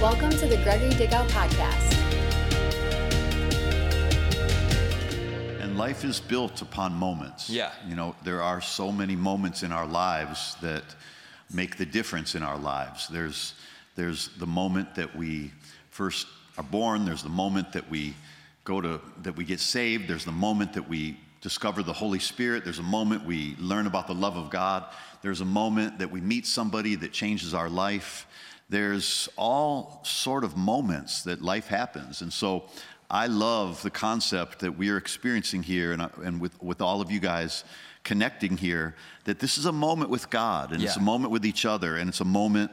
Welcome to the Gregory Dickow Podcast. And life is built upon moments. Yeah. You know, there are so many moments in our lives that make the difference in our lives. There's, there's the moment that we first are born, there's the moment that we go to, that we get saved, there's the moment that we discover the Holy Spirit, there's a moment we learn about the love of God, there's a moment that we meet somebody that changes our life. There's all sort of moments that life happens. And so I love the concept that we are experiencing here and, and with, with all of you guys connecting here that this is a moment with God and it's a moment with each other and it's a moment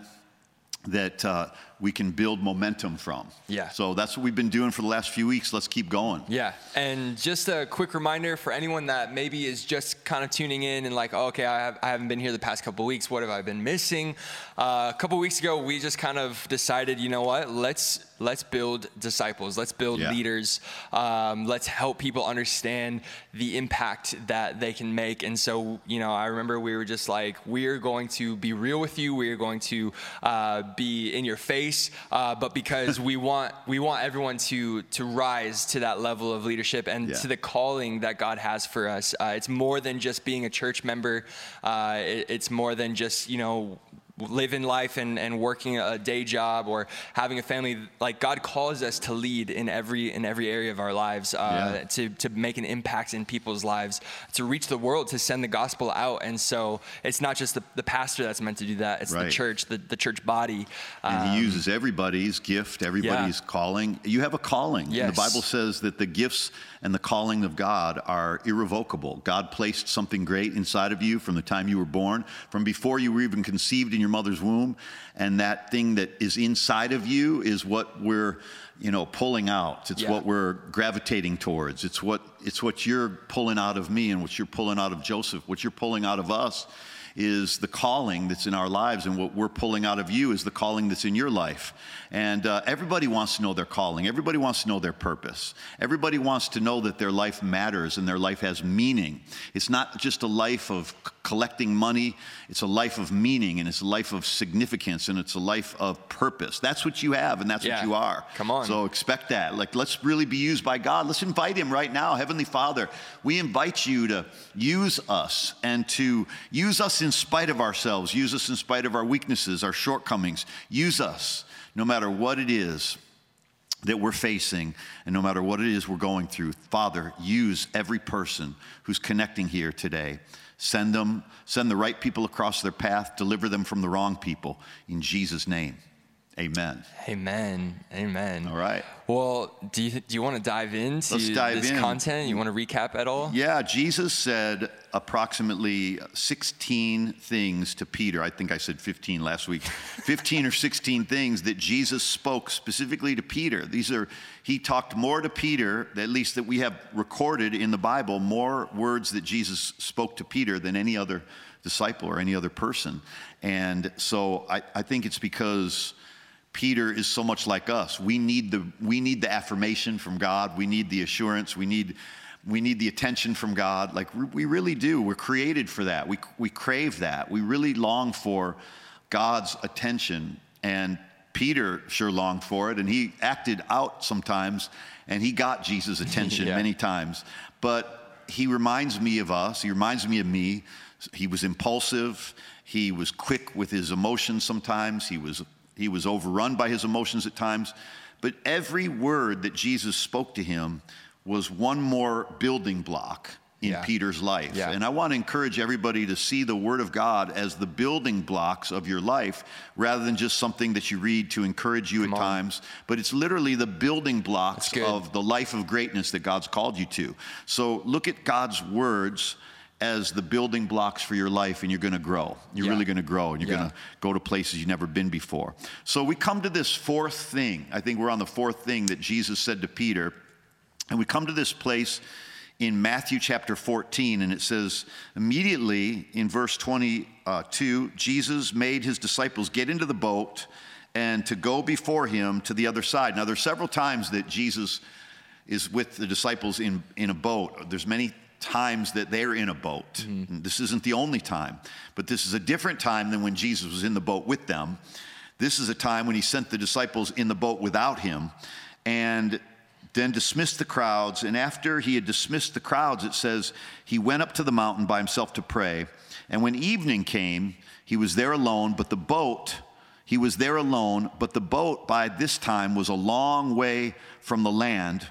that uh, we can build momentum from. Yeah. So that's what we've been doing for the last few weeks. Let's keep going. Yeah, and just a quick reminder for anyone that maybe is just kind of tuning in and like, oh, okay, I, have, I haven't been here the past couple weeks. What have I been missing? Uh, a couple weeks ago, we just kind of decided, you know what? Let's let's build disciples. Let's build Yeah. leaders. Um, let's help people understand the impact that they can make. And so, you know, I remember we were just like, we're going to be real with you. We're going to uh, be in your face, uh, but because we want we want everyone to to rise to that level of leadership and Yeah. to the calling that God has for us. Uh, it's more than just being a church member. Uh, it- it's more than just you know living life and, and working a day job or having a family like god calls us to lead in every in every area of our lives uh, Yeah. to, to make an impact in people's lives to reach the world to send the gospel out and so it's not just the, the pastor that's meant to do that it's the church the, the church body And Um, he uses everybody's gift, everybody's calling. You have a calling. And Yes. the Bible says that the gifts and the calling of God are irrevocable. God placed something great inside of you from the time you were born, from before you were even conceived in your mother's womb. And that thing that is inside of you is what we're, you know, pulling out. It's Yeah. what we're gravitating towards. It's what it's what you're pulling out of me and what you're pulling out of Joseph, what you're pulling out of us is the calling that's in our lives, and what we're pulling out of you is the calling that's in your life. And uh, everybody wants to know their calling. Everybody wants to know their purpose. Everybody wants to know that their life matters and their life has meaning. It's not just a life of c- collecting money, it's a life of meaning, and it's a life of significance, and it's a life of purpose. That's what you have, and that's Yeah. what you are. Come on. So expect that. Like, let's really be used by God. Let's invite Him right now. Heavenly Father, we invite you to use us and to use us in spite of ourselves, use us in spite of our weaknesses, our shortcomings. Use us no matter what it is that we're facing and no matter what it is we're going through. Father, use every person who's connecting here today. Send them, send the right people across their path, deliver them from the wrong people. In Jesus' name, amen. amen amen All right. well do you, do you want to dive into dive this in. content you want to recap at all Yeah, Jesus said approximately 16 things to Peter. I think I said 15 last week. 15 or 16 things that Jesus spoke specifically to Peter. These are, he talked more to Peter, at least that we have recorded in the Bible, more words that Jesus spoke to Peter than any other disciple or any other person. And so I, I think it's because Peter is so much like us. We need the we need the affirmation from God. We need the assurance. We need we need the attention from God. Like we really do. We're created for that. We we crave that. We really long for God's attention. And Peter sure longed for it, and he acted out sometimes, and he got Jesus' attention Yeah. many times. But he reminds me of us. He reminds me of me. He was impulsive. He was quick with his emotions sometimes. He was he was overrun by his emotions at times. But every word that Jesus spoke to him was one more building block in Yeah. Peter's life. Yeah. And I want to encourage everybody to see the Word of God as the building blocks of your life rather than just something that you read to encourage you Come at on. times. But it's literally the building blocks of the life of greatness that God's called you to. So look at God's words as the building blocks for your life, and you're going to grow. You're Yeah. really going to grow, and you're Yeah. going to go to places you've never been before. So we come to this fourth thing. I think we're on the fourth thing that Jesus said to Peter. And we come to this place in Matthew chapter 14, and it says, immediately in verse 22, Jesus made his disciples get into the boat and to go before him to the other side. Now, there's several times that Jesus is with the disciples in, in a boat. There's many times that they're in a boat. Mm-hmm. This isn't the only time, but this is a different time than when Jesus was in the boat with them. This is a time when he sent the disciples in the boat without him and then dismissed the crowds. And after he had dismissed the crowds, it says he went up to the mountain by himself to pray. And when evening came, he was there alone, but the boat, he was there alone, but the boat by this time was a long way from the land,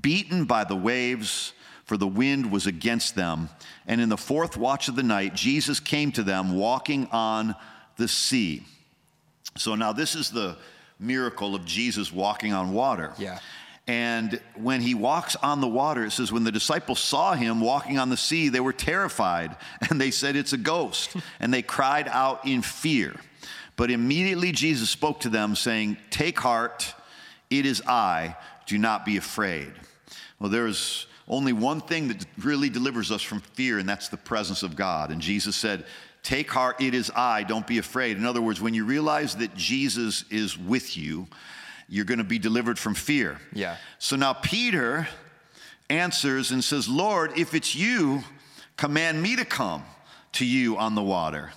beaten by the waves, for the wind was against them. And in the fourth watch of the night, Jesus came to them walking on the sea. So now this is the miracle of Jesus walking on water. Yeah. And when he walks on the water, it says, when the disciples saw him walking on the sea, they were terrified and they said, It's a ghost. and they cried out in fear. But immediately Jesus spoke to them, saying, Take heart, it is I, do not be afraid. Well, there's only one thing that really delivers us from fear, and that's the presence of God. And Jesus said, Take heart, it is I, don't be afraid. In other words, when you realize that Jesus is with you, you're going to be delivered from fear. Yeah. So now Peter answers and says, Lord, if it's you, command me to come to you on the water.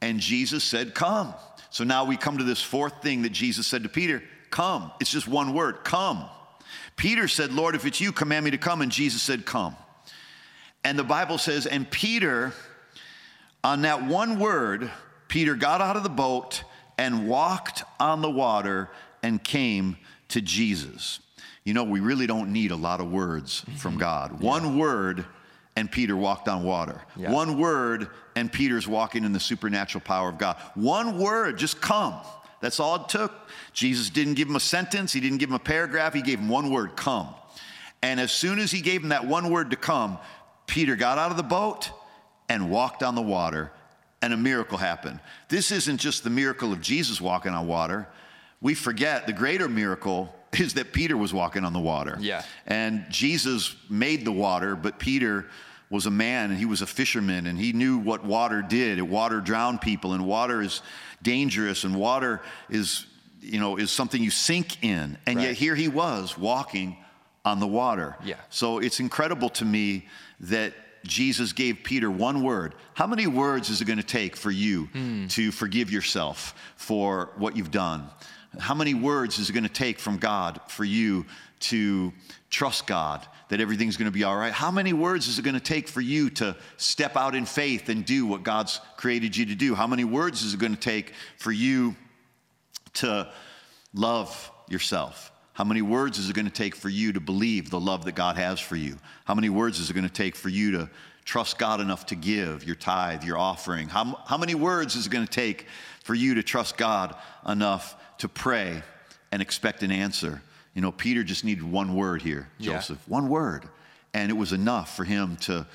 And Jesus said, Come. So now we come to this fourth thing that Jesus said to Peter Come. It's just one word, come. Peter said, Lord, if it's you, command me to come. And Jesus said, Come. And the Bible says, and Peter, on that one word, Peter got out of the boat and walked on the water and came to Jesus. You know, we really don't need a lot of words mm-hmm. from God. One word, and Peter walked on water. Yeah. One word, and Peter's walking in the supernatural power of God. One word, just come. That's all it took. Jesus didn't give him a sentence, he didn't give him a paragraph, he gave him one word, come. And as soon as he gave him that one word to come, Peter got out of the boat and walked on the water, and a miracle happened. This isn't just the miracle of Jesus walking on water. We forget the greater miracle is that Peter was walking on the water. Yeah. And Jesus made the water, but Peter was a man and he was a fisherman and he knew what water did. Water drowned people and water is dangerous and water is, you know, is something you sink in. And yet here he was walking on the water. Yeah. So it's incredible to me that Jesus gave Peter one word. How many words is it going to take for you hmm. to forgive yourself for what you've done? How many words is it going to take from God for you to trust God that everything's going to be all right? How many words is it going to take for you to step out in faith and do what God's created you to do? How many words is it going to take for you to love yourself? How many words is it going to take for you to believe the love that God has for you? How many words is it going to take for you to trust God enough to give your tithe, your offering? How, how many words is it going to take for you to trust God enough to pray and expect an answer? You know, Peter just needed one word here, Yeah. Joseph, one word. And it was enough for him to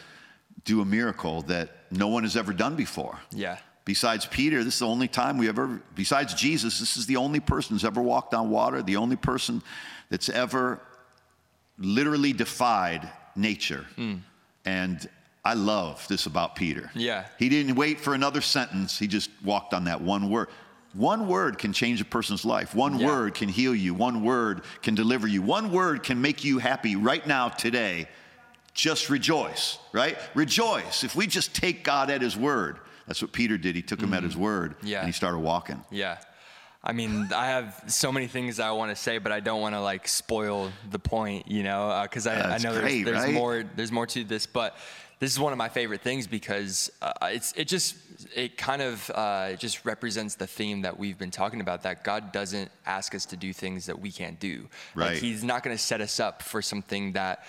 do a miracle that no one has ever done before. Yeah. Besides Peter, this is the only time we ever, besides Jesus, this is the only person who's ever walked on water, the only person that's ever literally defied nature. Hmm. And I love this about Peter. Yeah. He didn't wait for another sentence, he just walked on that one word. One word can change a person's life. One Yeah. word can heal you. One word can deliver you. One word can make you happy right now, today. Just rejoice, right? Rejoice. If we just take God at his word, that's what Peter did. He took him at mm-hmm. his word Yeah. and he started walking. Yeah. I mean, I have so many things I want to say, but I don't want to like spoil the point, you know, uh, because I, I know great, there's, there's right? more there's more to this, but this is one of my favorite things because uh, it's it just it kind of uh, just represents the theme that we've been talking about that God doesn't ask us to do things that we can't do. Like, he's not going to set us up for something that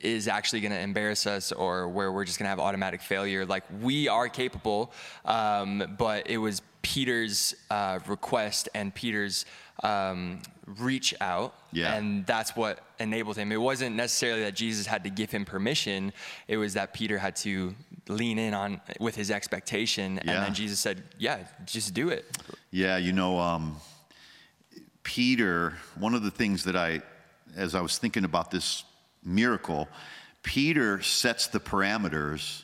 is actually going to embarrass us or where we're just going to have automatic failure. Like we are capable, um, but it was Peter's uh, request and Peter's um, reach out, Yeah. and that's what enabled him. It wasn't necessarily that Jesus had to give him permission; it was that Peter had to lean in on with his expectation, Yeah. and then Jesus said, "Yeah, just do it." Yeah, you know, um, Peter, one of the things that I, as I was thinking about this miracle, Peter sets the parameters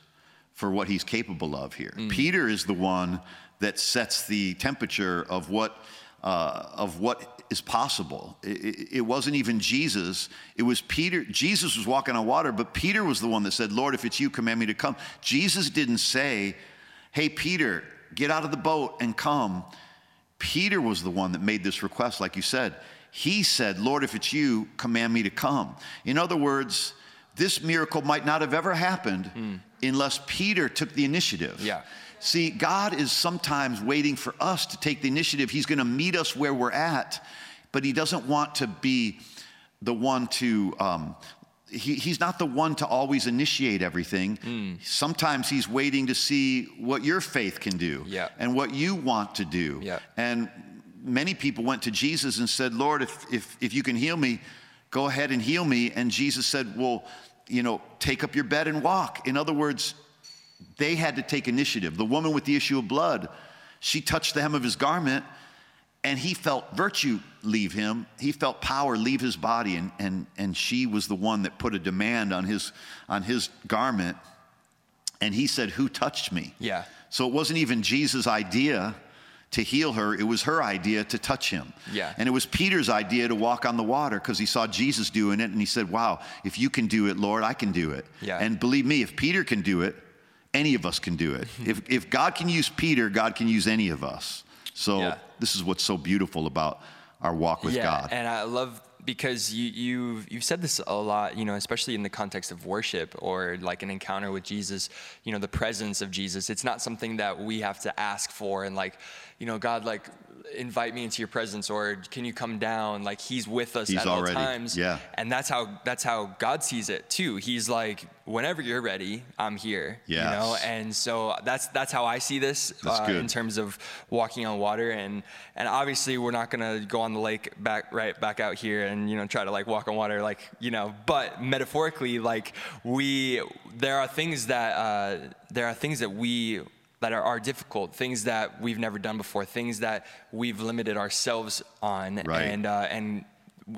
for what he's capable of here. Peter is the one that sets the temperature of what, uh, of what is possible. It, it- wasn't even Jesus, it was Peter. Jesus was walking on water, but Peter was the one that said, Lord, if it's you, command me to come. Jesus didn't say, Hey, Peter, get out of the boat and come Peter was the one that made this request, like you said. He said, Lord, if it's you, command me to come. In other words, this miracle might not have ever happened mm. Unless Peter took the initiative. Yeah. See, God is sometimes waiting for us to take the initiative. He's going to meet us where we're at, but He doesn't want to be the one to. Um, he, he's not the one to always initiate everything. Mm. Sometimes he's waiting to see what your faith can do yeah. and what you want to do. Yeah. And many people went to Jesus and said, Lord, if, if, if you can heal me, go ahead and heal me. And Jesus said, Well, you know, take up your bed and walk. In other words, they had to take initiative. The woman with the issue of blood, she touched the hem of his garment and he felt virtue leave him. He felt power leave his body, and, and, and she was the one that put a demand on his, on his garment. And he said, Who touched me? Yeah. So it wasn't even Jesus' idea to heal her, it was her idea to touch him. Yeah. And it was Peter's idea to walk on the water because he saw Jesus doing it and he said, Wow, if you can do it, Lord, I can do it. Yeah. And believe me, if Peter can do it, any of us can do it. if, if God can use Peter, God can use any of us. So yeah. this is what's so beautiful about our walk with yeah, God. And I love because you, you've, you've said this a lot, you know, especially in the context of worship or like an encounter with Jesus, you know, the presence of Jesus. It's not something that we have to ask for and like, you know, God, like, invite me into your presence or can you come down? Like he's with us he's at already, all times. yeah. And that's how that's how god sees it too. He's like whenever you're ready i'm here yes. you know? And so that's that's how i see this uh, in terms of walking on water. And and obviously we're not to go on the lake back right back out here and you know try to like walk on water like you know? But metaphorically like we there are things that uh, there are things that we that are, are, difficult, things that we've never done before, things that we've limited ourselves on. Right. And, uh, and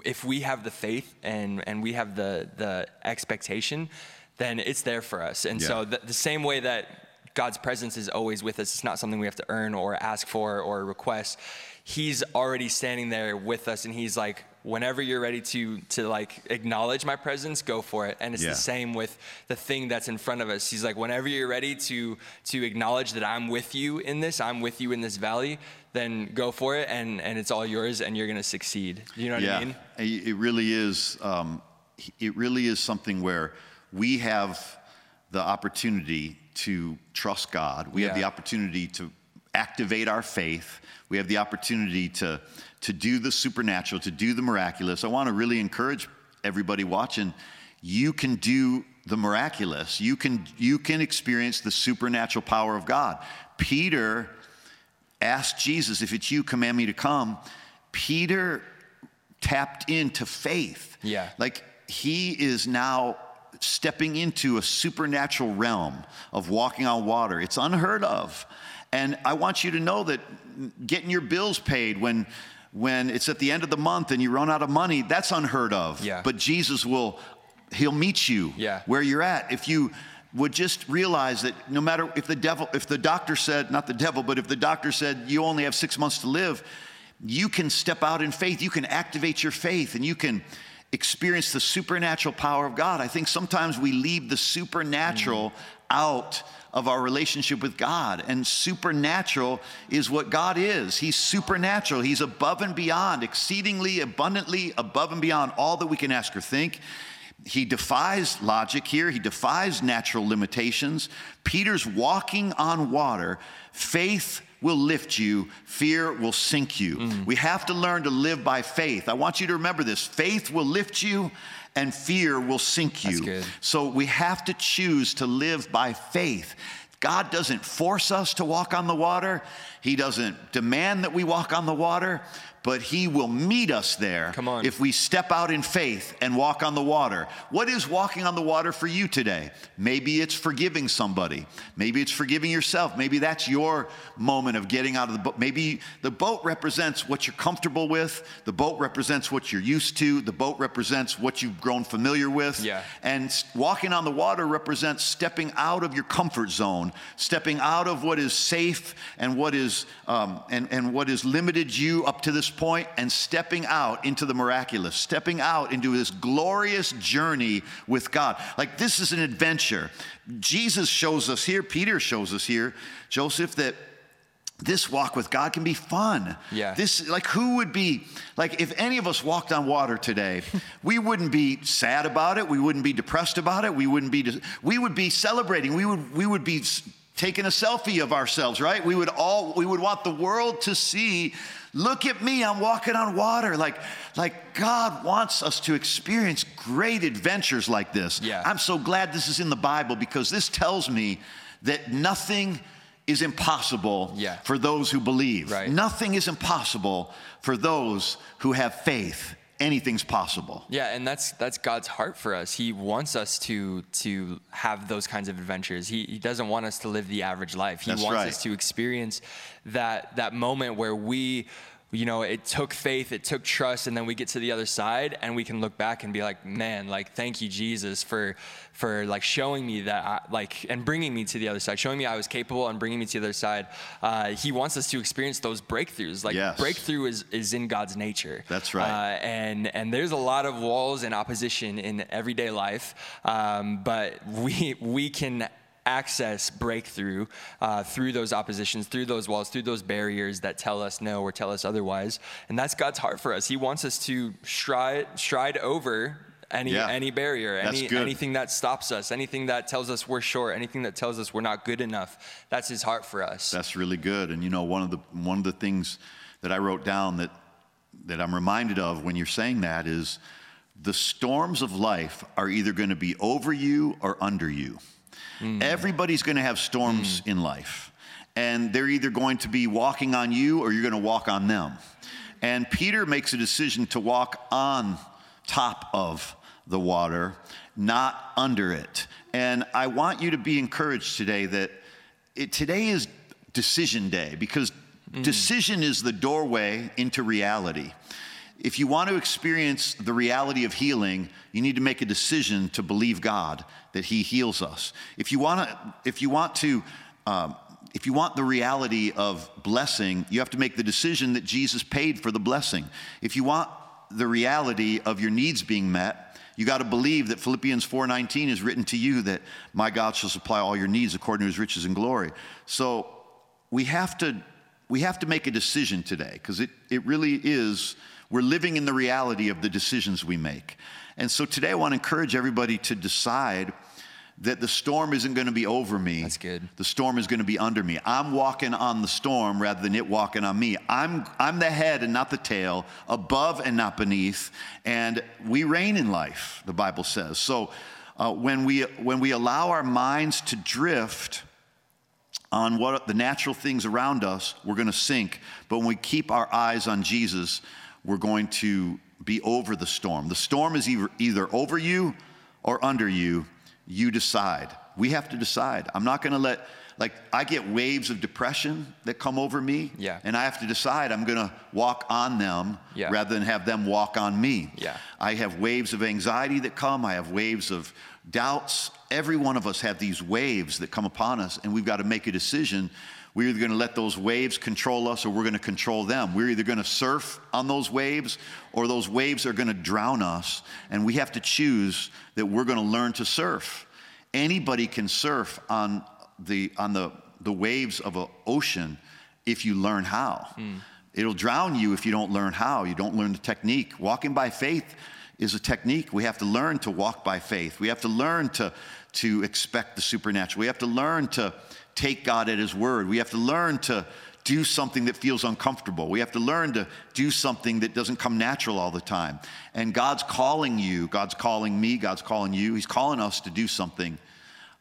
if we have the faith and, and we have the, the expectation, then it's there for us. And yeah. so the, the same way that God's presence is always with us, it's not something we have to earn or ask for or request. He's already standing there with us and he's like, whenever you're ready to to like acknowledge my presence go for it and it's yeah. the same with the thing that's in front of us he's like whenever you're ready to to acknowledge that i'm with you in this i'm with you in this valley then go for it and and it's all yours and you're going to succeed you know what yeah. i mean it really is um, it really is something where we have the opportunity to trust god we yeah. have the opportunity to activate our faith we have the opportunity to to do the supernatural, to do the miraculous. I want to really encourage everybody watching. You can do the miraculous. You can, you can experience the supernatural power of God. Peter asked Jesus, If it's you, command me to come. Peter tapped into faith. Yeah. Like he is now stepping into a supernatural realm of walking on water. It's unheard of. And I want you to know that getting your bills paid when when it's at the end of the month and you run out of money, that's unheard of. Yeah. But Jesus will, He'll meet you yeah. where you're at. If you would just realize that no matter if the devil, if the doctor said, not the devil, but if the doctor said you only have six months to live, you can step out in faith. You can activate your faith and you can experience the supernatural power of God. I think sometimes we leave the supernatural mm. Out of our relationship with God. And supernatural is what God is. He's supernatural. He's above and beyond, exceedingly abundantly above and beyond all that we can ask or think. He defies logic here, he defies natural limitations. Peter's walking on water. Faith will lift you, fear will sink you. Mm. We have to learn to live by faith. I want you to remember this faith will lift you, and fear will sink you. So we have to choose to live by faith. God doesn't force us to walk on the water. He doesn't demand that we walk on the water but he will meet us there Come on. if we step out in faith and walk on the water. What is walking on the water for you today? Maybe it's forgiving somebody. Maybe it's forgiving yourself. Maybe that's your moment of getting out of the boat. Maybe the boat represents what you're comfortable with. The boat represents what you're used to. The boat represents what you've grown familiar with. Yeah. And walking on the water represents stepping out of your comfort zone, stepping out of what is safe and what is um, and, and what has limited you up to this point and stepping out into the miraculous, stepping out into this glorious journey with God. Like this is an adventure. Jesus shows us here, Peter shows us here, Joseph, that this walk with God can be fun. Yeah. This, like, who would be, like, if any of us walked on water today, we wouldn't be sad about it. We wouldn't be depressed about it. We wouldn't be, we would be celebrating. We would, we would be taking a selfie of ourselves, right? We would all, we would want the world to see, look at me, I'm walking on water. Like, like God wants us to experience great adventures like this. Yeah. I'm so glad this is in the Bible because this tells me that nothing is impossible Yeah. for those who believe. Right. Nothing is impossible for those who have faith. Anything's possible. Yeah, and that's that's God's heart for us. He wants us to to have those kinds of adventures. He, he doesn't want us to live the average life. He That's wants right. us to experience that that moment where we you know, it took faith, it took trust, and then we get to the other side, and we can look back and be like, "Man, like, thank you, Jesus, for, for like showing me that, I, like, and bringing me to the other side, showing me I was capable, and bringing me to the other side." Uh, he wants us to experience those breakthroughs. Like, Yes. breakthrough is is in God's nature. That's right. Uh, and and there's a lot of walls and opposition in everyday life, um, but we we can access breakthrough uh, through those oppositions, through those walls, through those barriers that tell us no or tell us otherwise. And that's God's heart for us. He wants us to stride stride over. Any, Yeah. any barrier, any, anything that stops us, anything that tells us we're short, anything that tells us we're not good enough, that's his heart for us. That's really good. And you know, one of the one of the things that I wrote down that that I'm reminded of when you're saying that is the storms of life are either going to be over you or under you. Mm. Everybody's going to have storms mm. in life. And they're either going to be walking on you or you're going to walk on them. And Peter makes a decision to walk on top of the water, not under it. And I want you to be encouraged today that it, today is decision day because mm. decision is the doorway into reality. If you want to experience the reality of healing, you need to make a decision to believe God that He heals us. If you want to, if you want to, um, if you want the reality of blessing, you have to make the decision that Jesus paid for the blessing. If you want the reality of your needs being met, you got to believe that Philippians 4:19 is written to you that my God shall supply all your needs according to his riches and glory. So we have to we have to make a decision today because it, it really is we're living in the reality of the decisions we make. And so today I want to encourage everybody to decide that the storm isn't going to be over me. That's good. The storm is going to be under me. I'm walking on the storm rather than it walking on me. I'm, I'm the head and not the tail, above and not beneath. And we reign in life, the Bible says. So uh, when, we, when we allow our minds to drift, on what the natural things around us, we're going to sink. But when we keep our eyes on Jesus, we're going to be over the storm. The storm is either, either over you or under you. You decide. We have to decide. I'm not going to let, like, I get waves of depression that come over me. Yeah. And I have to decide I'm going to walk on them Yeah. rather than have them walk on me. Yeah. I have waves of anxiety that come. I have waves of doubts. Every one of us have these waves that come upon us, and we've got to make a decision. We're either going to let those waves control us or we're going to control them. We're either going to surf on those waves or those waves are going to drown us. And we have to choose that we're going to learn to surf. Anybody can surf on the, on the, the waves of an ocean if you learn how. Hmm. It'll drown you if you don't learn how. You don't learn the technique. Walking by faith is a technique. We have to learn to walk by faith. We have to learn to, to expect the supernatural. We have to learn to take God at His word. We have to learn to do something that feels uncomfortable. We have to learn to do something that doesn't come natural all the time. And God's calling you, God's calling me, God's calling you. He's calling us to do something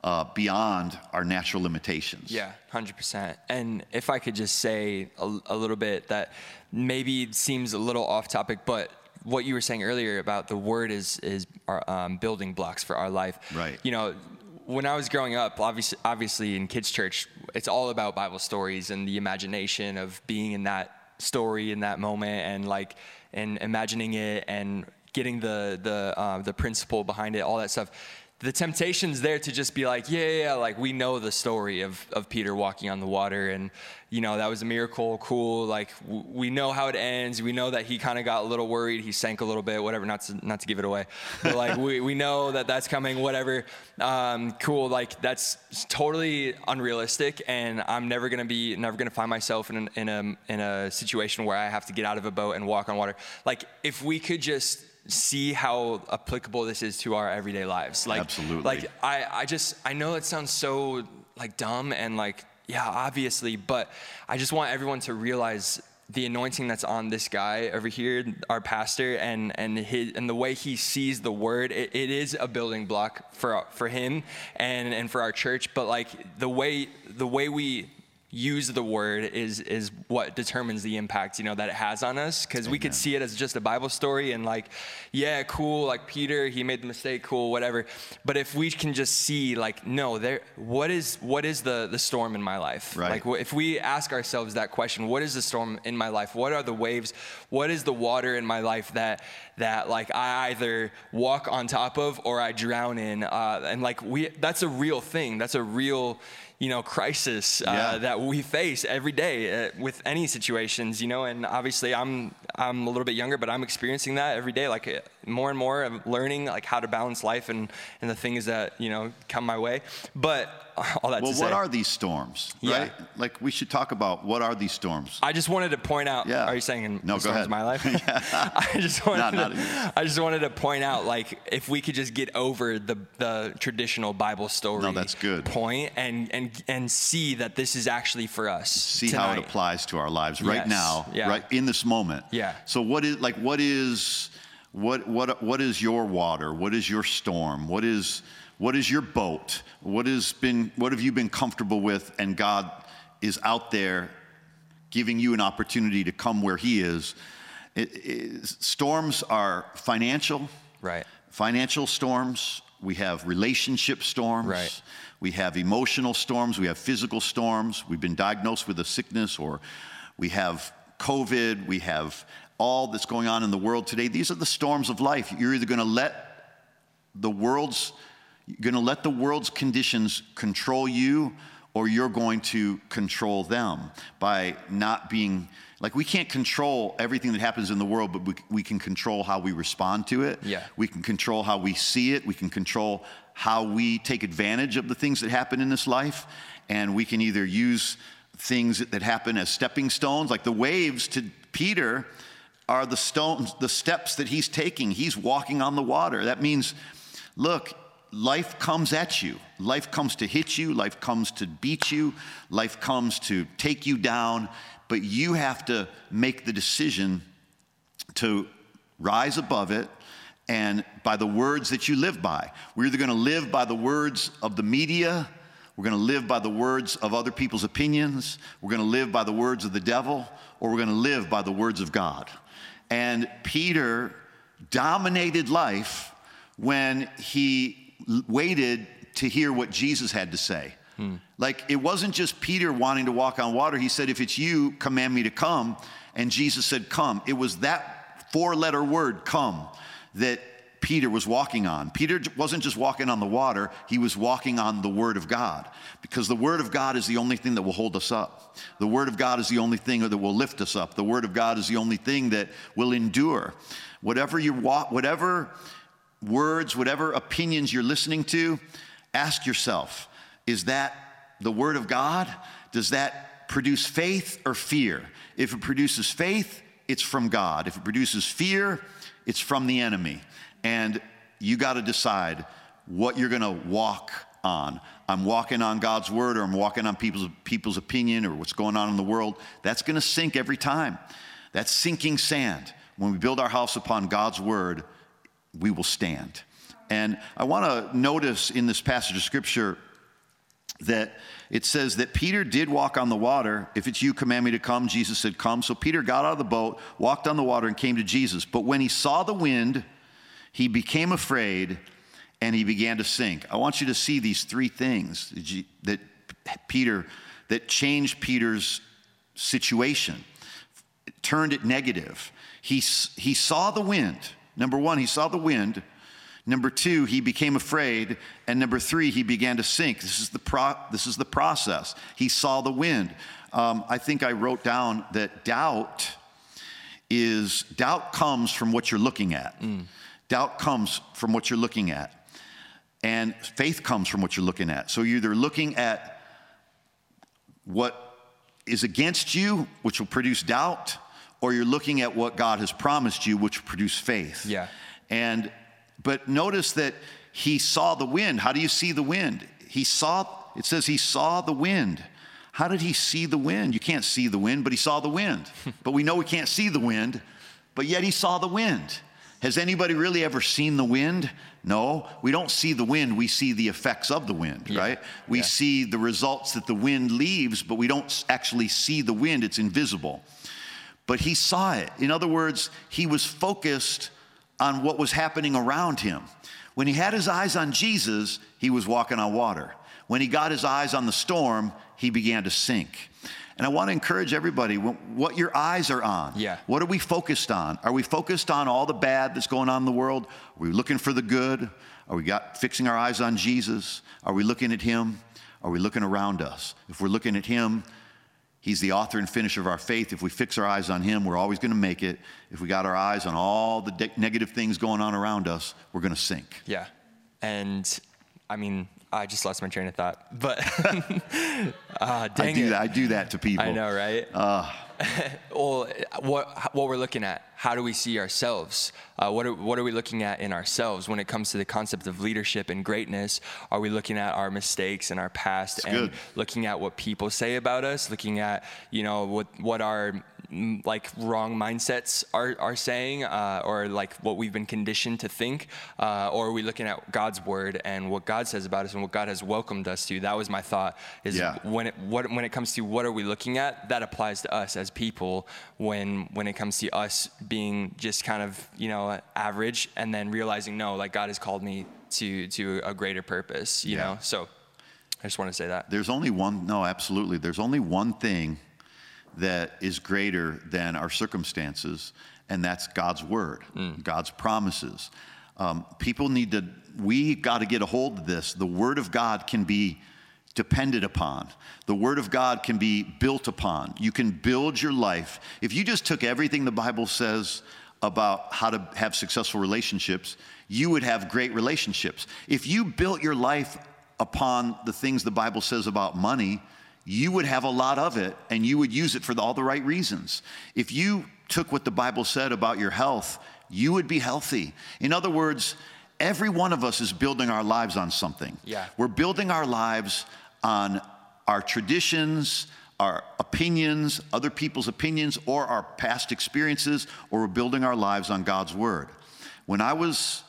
uh, beyond our natural limitations. Yeah, hundred percent. And if I could just say a, a little bit that maybe seems a little off topic, but what you were saying earlier about the word is is our um, building blocks for our life. Right. You know, when I was growing up, obviously, obviously in kids' church, it's all about Bible stories and the imagination of being in that story in that moment and like and imagining it and getting the the uh, the principle behind it, all that stuff the temptation's there to just be like, yeah, yeah, yeah, like we know the story of, of Peter walking on the water and, you know, that was a miracle, cool. Like w- we know how it ends. We know that he kind of got a little worried. He sank a little bit, whatever, not to, not to give it away. But like we, we know that that's coming, whatever. Um, cool. Like that's totally unrealistic. And I'm never going to be, never going to find myself in, an, in, a, in a situation where I have to get out of a boat and walk on water. Like if we could just see how applicable this is to our everyday lives. Like, Absolutely. Like I, I just, I know it sounds so like dumb and like, yeah, obviously, but I just want everyone to realize the anointing that's on this guy over here, our pastor, and and his and the way he sees the word, it, it is a building block for for him and and for our church. But like the way the way we use the word is is what determines the impact you know that it has on us. Because we could see it as just a bible story and like yeah cool like peter he made the mistake cool whatever. But if we can just see like no there what is what is the the storm in my life? Right. like if we ask ourselves that question what is the storm in my life? What are the waves? What is the water in my life that that like i either walk on top of or i drown in? Uh, and like we that's a real thing. That's a real you know crisis uh, Yeah. that we face every day uh, with any situations you know and obviously i'm i'm a little bit younger but i'm experiencing that every day like uh, more and more i'm learning like how to balance life and and the things that you know come my way but all that Well, what say are these storms? Yeah. Right? Like we should talk about what are these storms? I just wanted to point out. Yeah. Are you saying No, go storms ahead. of my life? I just wanted. Not- not to. I just wanted to point out, like, if we could just get over the the traditional Bible story. No, that's good. Point and and and see that this is actually for us. see how it applies to our lives right Yes. now, Yeah. right in this moment. Yeah. So what is like what is what what what is your water? What is your storm? What is what is your boat? What has been what have you been comfortable with and God is out there giving you an opportunity to come where he is. It- it- storms are financial, Right. financial storms. We have relationship storms. Right. We have emotional storms. We have physical storms. We've been diagnosed with a sickness, or we have COVID. We have all that's going on in the world today. These are the storms of life. You're either going to let the world's going to let the world's conditions control you or you're going to control them by not being like we can't control everything that happens in the world but we, we can control how we respond to it Yeah. we can control how we see it we can control how we take advantage of the things that happen in this life and we can either use things that happen as stepping stones like the waves to peter are the stones the steps that he's taking. He's walking on the water. That means look life comes at you. Life comes to hit you. Life comes to beat you. Life comes to take you down. But you have to make the decision to rise above it and by the words that you live by. We're either going to live by the words of the media, we're going to live by the words of other people's opinions, we're going to live by the words of the devil, or we're going to live by the words of God. And Peter dominated life when he waited to hear what Jesus had to say. Hmm. Like it wasn't just Peter wanting to walk on water. He said, If it's you, command me to come. And Jesus said, Come. It was that four letter word, come, that Peter was walking on. Peter wasn't just walking on the water, he was walking on the Word of God. Because the Word of God is the only thing that will hold us up. The Word of God is the only thing that will lift us up. The Word of God is the only thing that will endure. Whatever you walk, whatever words, whatever opinions you're listening to, ask yourself is that the Word of God? Does that produce faith or fear? If it produces faith, it's from God. If it produces fear, it's from the enemy. And you got to decide what you're going to walk on. I'm walking on God's word or I'm walking on people's, people's opinion or what's going on in the world. That's going to sink every time. That's sinking sand. When we build our house upon God's word, we will stand. And I want to notice in this passage of scripture that it says that Peter did walk on the water. If it's you, command me to come. Jesus said, Come. So Peter got out of the boat, walked on the water, and came to Jesus. But when he saw the wind, he became afraid and he began to sink. I want you to see these three things that Peter, that changed Peter's situation, it turned it negative. He, he saw the wind. Number one, he saw the wind. Number two, he became afraid. And number three, he began to sink. This is the, pro- this is the process. He saw the wind. Um, I think I wrote down that doubt is doubt comes from what you're looking at. Mm. Doubt comes from what you're looking at. And faith comes from what you're looking at. So you're either looking at what is against you, which will produce doubt, or you're looking at what God has promised you, which will produce faith. Yeah. And but notice that he saw the wind. How do you see the wind? He saw, it says he saw the wind. How did he see the wind? You can't see the wind, but he saw the wind. but we know we can't see the wind, but yet he saw the wind. Has anybody really ever seen the wind? No, we don't see the wind, we see the effects of the wind, yeah. right? We yeah. see the results that the wind leaves, but we don't actually see the wind, it's invisible. But he saw it. In other words, he was focused on what was happening around him. When he had his eyes on Jesus, he was walking on water. When he got his eyes on the storm, he began to sink. And I want to encourage everybody what your eyes are on. Yeah. What are we focused on? Are we focused on all the bad that's going on in the world? Are we looking for the good? Are we got fixing our eyes on Jesus? Are we looking at him? Are we looking around us? If we're looking at him, He's the author and finisher of our faith. If we fix our eyes on Him, we're always going to make it. If we got our eyes on all the de- negative things going on around us, we're going to sink. Yeah. And I mean, I just lost my train of thought, but uh, dang I do it. that. I do that to people. I know, right? Uh, well, what what we're looking at? How do we see ourselves? Uh, what are, what are we looking at in ourselves when it comes to the concept of leadership and greatness? Are we looking at our mistakes and our past, and good. looking at what people say about us? Looking at you know what what our like wrong mindsets are, are saying uh, or like what we've been conditioned to think uh, or are we looking at god's word and what god says about us and what god has welcomed us to that was my thought is yeah. when it what, when it comes to what are we looking at that applies to us as people when when it comes to us being just kind of you know average and then realizing no like god has called me to to a greater purpose you yeah. know so i just want to say that there's only one no absolutely there's only one thing that is greater than our circumstances, and that's God's word, mm. God's promises. Um, people need to, we got to get a hold of this. The word of God can be depended upon. The Word of God can be built upon. You can build your life. If you just took everything the Bible says about how to have successful relationships, you would have great relationships. If you built your life upon the things the Bible says about money, you would have a lot of it and you would use it for all the right reasons. If you took what the Bible said about your health, you would be healthy. In other words, every one of us is building our lives on something. Yeah. We're building our lives on our traditions, our opinions, other people's opinions, or our past experiences, or we're building our lives on God's word. When I was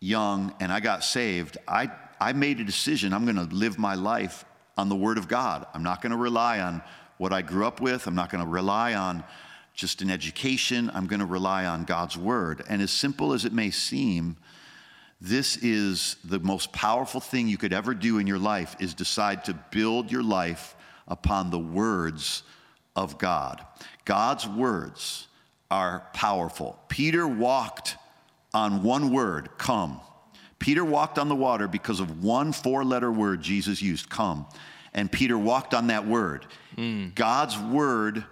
young and I got saved, I, I made a decision I'm going to live my life on the Word of God. I'm not going to rely on what I grew up with. I'm not going to rely on just an education. I'm going to rely on God's Word. And as simple as it may seem, this is the most powerful thing you could ever do in your life is decide to build your life upon the words of God. God's words are powerful. Peter walked on one word, come. Peter walked on the water because of one four letter word Jesus used, come. And Peter walked on that word. Mm. God's word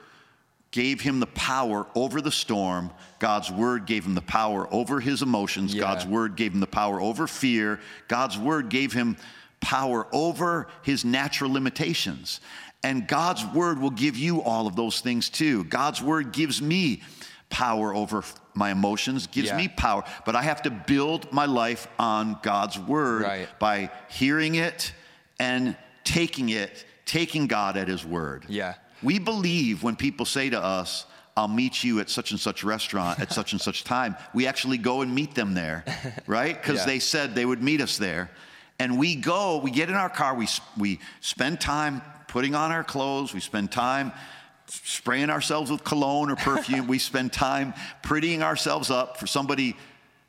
gave him the power over the storm. God's word gave him the power over his emotions. Yeah. God's word gave him the power over fear. God's word gave him power over his natural limitations. And God's word will give you all of those things too. God's word gives me power over my emotions, gives yeah. me power, but I have to build my life on God's word right. by hearing it and taking it, taking God at his word. Yeah. We believe when people say to us, I'll meet you at such and such restaurant at such and such time. We actually go and meet them there, right? Because yeah. they said they would meet us there. And we go, we get in our car, we, we spend time putting on our clothes, we spend time spraying ourselves with cologne or perfume. we spend time prettying ourselves up for somebody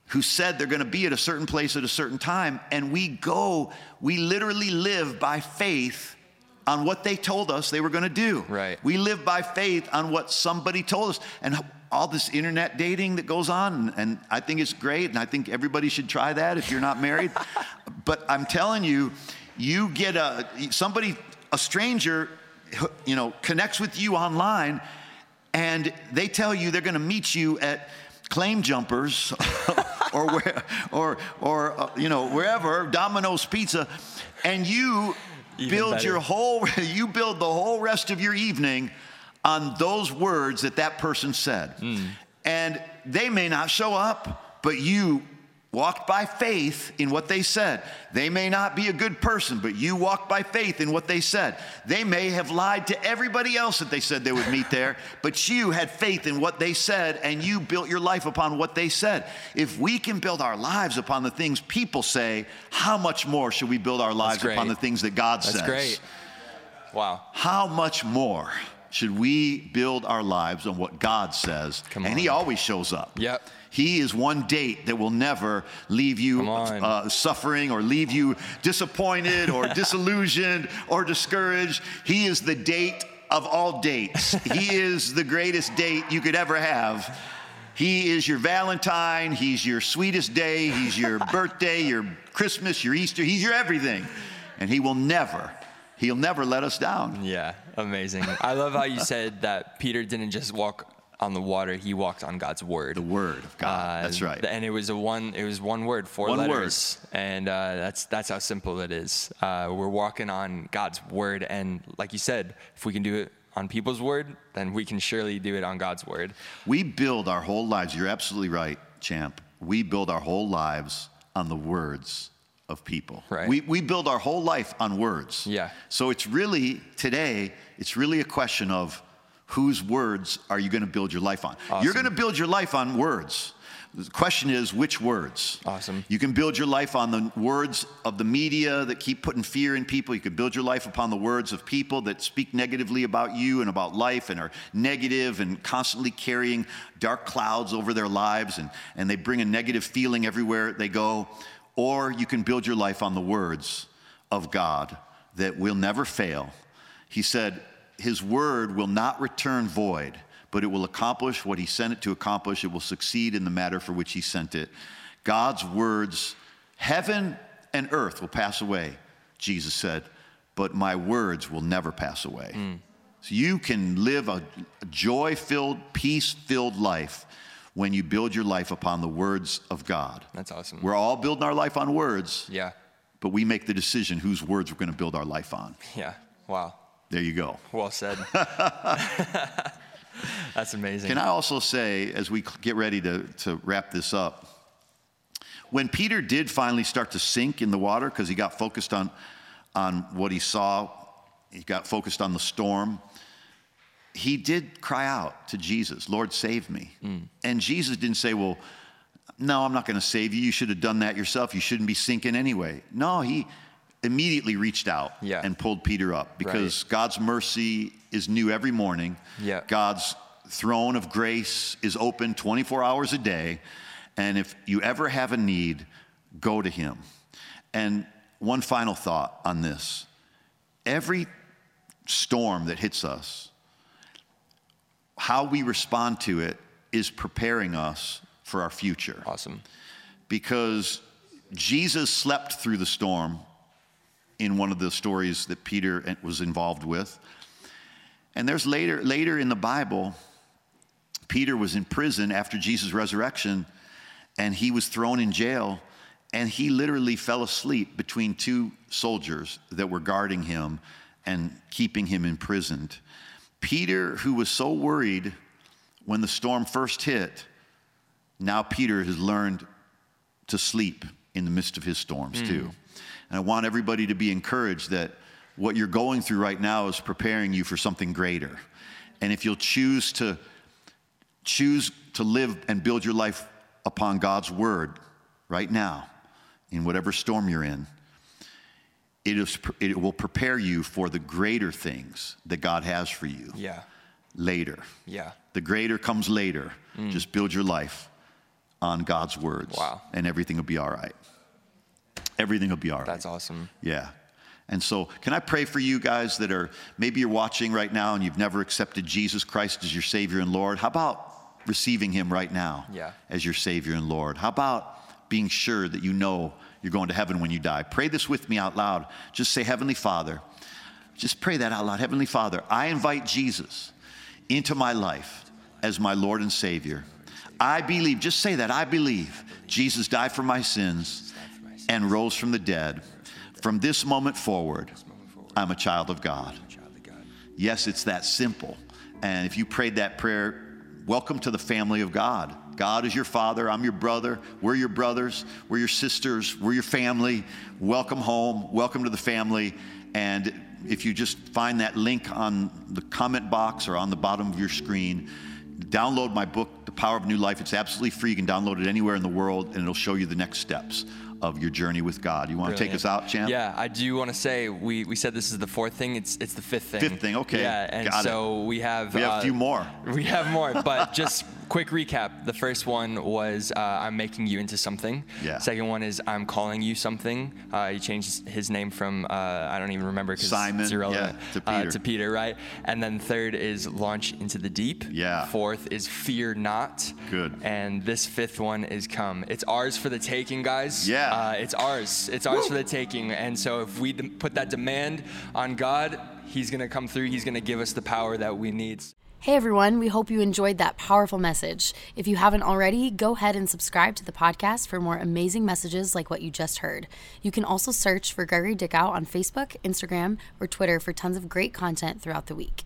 who said they're going to be at a certain place at a certain time. And we go, we literally live by faith on what they told us they were going to do. Right. We live by faith on what somebody told us. And all this internet dating that goes on, and, I think it's great, and I think everybody should try that if you're not married. but I'm telling you, you get a somebody, a stranger, you know, connects with you online, and they tell you they're going to meet you at claim jumpers or where, or or uh, you know wherever Domino's Pizza, and you build better. your whole you build the whole rest of your evening on those words that that person said, Hmm. and they may not show up, but you walked by faith in what they said. They may not be a good person, but you walked by faith in what they said. They may have lied to everybody else that they said they would meet there, but you had faith in what they said and you built your life upon what they said. If we can build our lives upon the things people say, how much more should we build our lives upon the things that God That's says? great. Wow. How much more should we build our lives on what God says? Come and He always shows up. Yep. He is one date that will never leave you uh, suffering or leave you disappointed or disillusioned or discouraged. He is the date of all dates. he is the greatest date you could ever have. He is your Valentine. He's your sweetest day. He's your birthday, your Christmas, your Easter. He's your everything. And He will never, He'll never let us down. Yeah, amazing. I love how you said that Peter didn't just walk on the water; he walked on God's word. The Word of God. Uh, That's right. And it was a one. It was one word, four One word. letters, and uh, that's that's how simple it is. Uh, we're walking on God's word, and like you said, if we can do it on people's word, then we can surely do it on God's word. We build our whole lives, you're absolutely right, champ. We build our whole lives on the words of people. Right. We, we build our whole life on words. Yeah. So it's really, today, it's really a question of whose words are you going to build your life on? You're going to build your life on words. The question is, which words? Awesome. You can build your life on the words of the media that keep putting fear in people. You can build your life upon the words of people that speak negatively about you and about life and are negative and constantly carrying dark clouds over their lives and, and they bring a negative feeling everywhere they go. Or you can build your life on the words of God that will never fail. He said, His word will not return void, but it will accomplish what He sent it to accomplish. It will succeed in the matter for which He sent it. God's words, heaven and earth will pass away, Jesus said, but my words will never pass away. Hmm. So you can live a joy filled, peace filled life when you build your life upon the words of God. That's awesome. We're all building our life on words, yeah, but we make the decision whose words we're going to build our life on. yeah. Wow. There you go. Well said. That's amazing. Can I also say, as we get ready to, to wrap this up, when Peter did finally start to sink in the water because he got focused on, on what he saw, he got focused on the storm, he did cry out to Jesus, Lord, save me. Mm. And Jesus didn't say, Well, no, I'm not going to save you. You should have done that yourself. You shouldn't be sinking anyway. No, he immediately reached out Yeah. and pulled Peter up because God's mercy is new every morning. Yeah. God's throne of grace is open 24 hours a day. And if you ever have a need, go to him. And one final thought on this every storm that hits us, how we respond to it is preparing us for our future awesome. because Jesus slept through the storm in one of the stories that Peter uh, was involved with. And there's later later in the Bible Peter was in prison after Jesus' resurrection and he was thrown in jail and he literally fell asleep between two soldiers that were guarding him and keeping him imprisoned. Peter, who was so worried when the storm first hit, now Peter has learned to sleep in the midst of his storms hmm. too. And I want everybody to be encouraged that what you're going through right now is preparing you for something greater. And if you'll choose to choose to live and build your life upon God's word right now in whatever storm you're in, it, is, it will prepare you for the greater things that God has for you Yeah, later. yeah. The greater comes later. Mm. Just build your life on God's words. Wow. And everything will be all right. Everything will be all right. That's awesome. Yeah. And so, can I pray for you guys that are maybe you're watching right now and you've never accepted Jesus Christ as your Savior and Lord? How about receiving Him right now Yeah. as your Savior and Lord? How about being sure that you know you're going to heaven when you die? Pray this with me out loud. Just say, Heavenly Father, just pray that out loud. Heavenly Father, I invite Jesus into my life as my Lord and Savior. I believe, just say that, I believe Jesus died for my sins and rose from the dead. From this moment forward, I'm a child of God. Yes, it's that simple. And if you prayed that prayer, welcome to the family of God. God is your father. I'm your brother. We're your brothers. We're your sisters. We're your family. Welcome home. Welcome to the family. And if you just find that link on the comment box or on the bottom of your screen, download my book, The Power of New Life. It's absolutely free. You can download it anywhere in the world, and it'll show you the next steps of your journey with God. You want to take us out, Champ? Yeah, I do want to say we, we said this is the fourth thing. It's it's the fifth thing. Fifth thing, okay. Yeah, and Got it. so we have We have a uh, few more. We have more, but just quick recap. The first one was uh, I'm making you into something. Yeah. Second one is I'm calling you something. Uh, he changed his name from uh, I don't even remember because Simon, it's irrelevant yeah, to uh, Peter. to Peter, right? And then third is launch into the deep. Yeah. Fourth is fear not. Good. And this fifth one is come. It's ours for the taking, guys. Yeah. Uh, it's ours. It's ours for the taking. And so if we put that demand on God, He's going to come through. He's going to give us the power that we need. Hey everyone, we hope you enjoyed that powerful message. If you haven't already, go ahead and subscribe to the podcast for more amazing messages like what you just heard. You can also search for Gregory Dickow on Facebook, Instagram, or Twitter for tons of great content throughout the week.